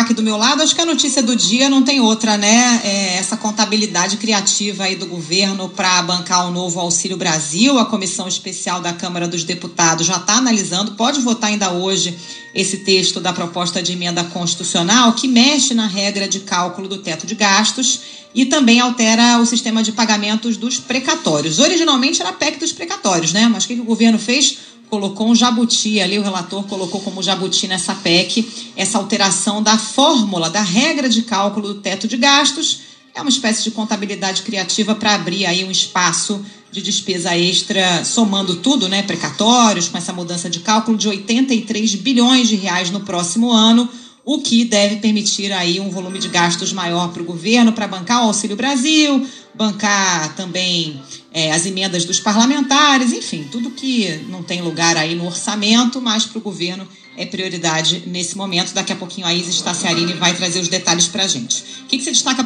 aqui do meu lado, acho que a notícia do dia não tem outra, né? É essa contabilidade criativa aí do governo para bancar o novo Auxílio Brasil. A comissão especial da Câmara dos Deputados já está analisando, pode votar ainda hoje esse texto da proposta de emenda constitucional que mexe na regra de cálculo do teto de gastos e também altera o sistema de pagamentos dos precatórios. Originalmente era PEC dos precatórios, né? Mas o que, que o governo fez? Colocou um jabuti ali, o relator colocou como jabuti nessa PEC essa alteração da fórmula, da regra de cálculo do teto de gastos. É uma espécie de contabilidade criativa para abrir aí um espaço de despesa extra, somando tudo, né, precatórios, com essa mudança de cálculo de 83 bilhões de reais no próximo ano, o que deve permitir aí um volume de gastos maior para o governo para bancar o Auxílio Brasil, bancar também é, as emendas dos parlamentares, enfim, tudo que não tem lugar aí no orçamento, mas para o governo é prioridade nesse momento. Daqui a pouquinho a Isis Tassiarini vai trazer os detalhes para a gente. O que, que você destaca